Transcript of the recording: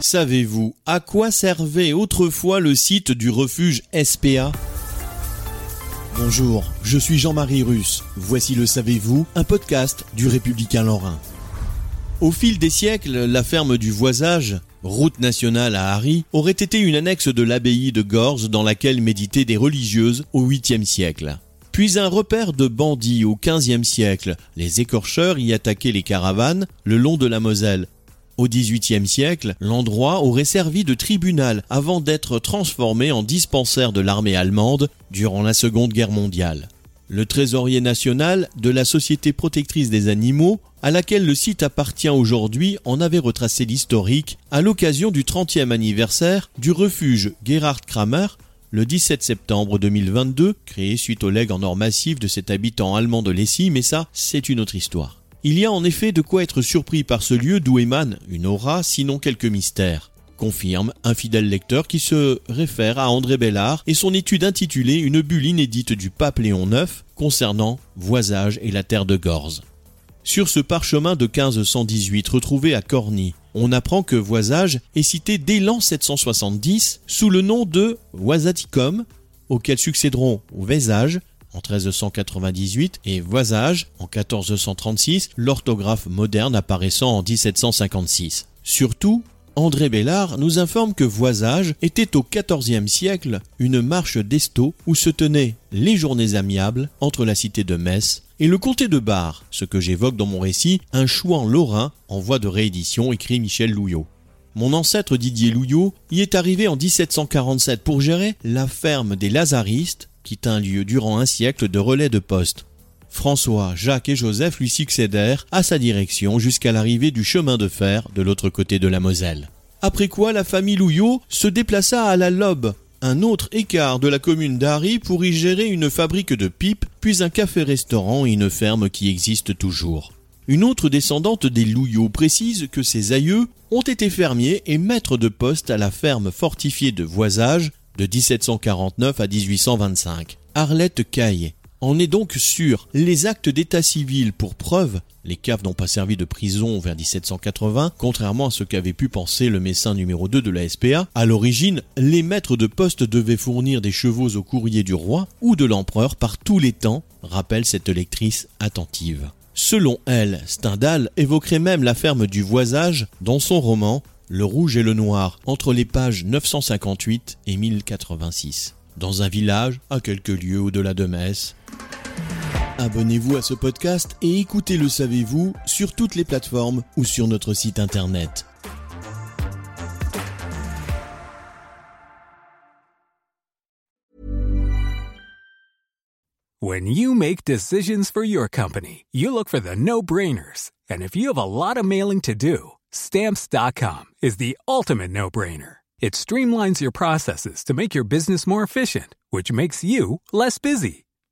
Savez-vous à quoi servait autrefois le site du refuge SPA Bonjour, je suis Jean-Marie Russe. Voici le Savez-vous, un podcast du Républicain Lorrain. Au fil des siècles, la ferme du Voisage, route nationale à Harry, aurait été une annexe de l'abbaye de Gorze dans laquelle méditaient des religieuses au 8e siècle. Puis un repère de bandits au XVe siècle, les écorcheurs y attaquaient les caravanes le long de la Moselle. Au XVIIIe siècle, l'endroit aurait servi de tribunal avant d'être transformé en dispensaire de l'armée allemande durant la Seconde Guerre mondiale. Le trésorier national de la Société protectrice des animaux, à laquelle le site appartient aujourd'hui, en avait retracé l'historique à l'occasion du 30e anniversaire du refuge Gerhard Kramer, le 17 septembre 2022, créé suite au legs en or massif de cet habitant allemand de Lessie, mais ça, c'est une autre histoire. Il y a en effet de quoi être surpris par ce lieu d'où émane une aura, sinon quelques mystères confirme un fidèle lecteur qui se réfère à André Bellard et son étude intitulée Une bulle inédite du pape Léon IX concernant Voisage et la terre de Gorze. Sur ce parchemin de 1518 retrouvé à Corny, on apprend que Voisage est cité dès l'an 770 sous le nom de Voisaticum, auquel succéderont Vaisage en 1398 et Voisage en 1436, l'orthographe moderne apparaissant en 1756. Surtout, André Bellard nous informe que Voisage était au XIVe siècle une marche d'esto où se tenaient les journées amiables entre la cité de Metz et le comté de Bar, ce que j'évoque dans mon récit, un chouan lorrain en voie de réédition, écrit Michel Louillot. Mon ancêtre Didier Louillot y est arrivé en 1747 pour gérer la ferme des Lazaristes, qui tint lieu durant un siècle de relais de poste. François, Jacques et Joseph lui succédèrent à sa direction jusqu'à l'arrivée du chemin de fer de l'autre côté de la Moselle. Après quoi la famille Louillot se déplaça à la Lobe, un autre écart de la commune d'Harry pour y gérer une fabrique de pipes, puis un café-restaurant et une ferme qui existe toujours. Une autre descendante des Louillot précise que ses aïeux ont été fermiers et maîtres de poste à la ferme fortifiée de Voisage de 1749 à 1825. Arlette Caille en est donc sûr. Les actes d'état civil pour preuve, les caves n'ont pas servi de prison vers 1780, contrairement à ce qu'avait pu penser le médecin numéro 2 de la SPA. À l'origine, les maîtres de poste devaient fournir des chevaux au courrier du roi ou de l'empereur par tous les temps, rappelle cette lectrice attentive. Selon elle, Stendhal évoquerait même la ferme du Voisage dans son roman Le Rouge et le Noir, entre les pages 958 et 1086 dans un village à quelques lieues au-delà de Metz. Abonnez-vous à ce podcast et écoutez Le Savez-vous sur toutes les plateformes ou sur notre site internet. When you make decisions for your company, you look for the no-brainers. And if you have a lot of mailing to do, stamps.com is the ultimate no-brainer. It streamlines your processes to make your business more efficient, which makes you less busy.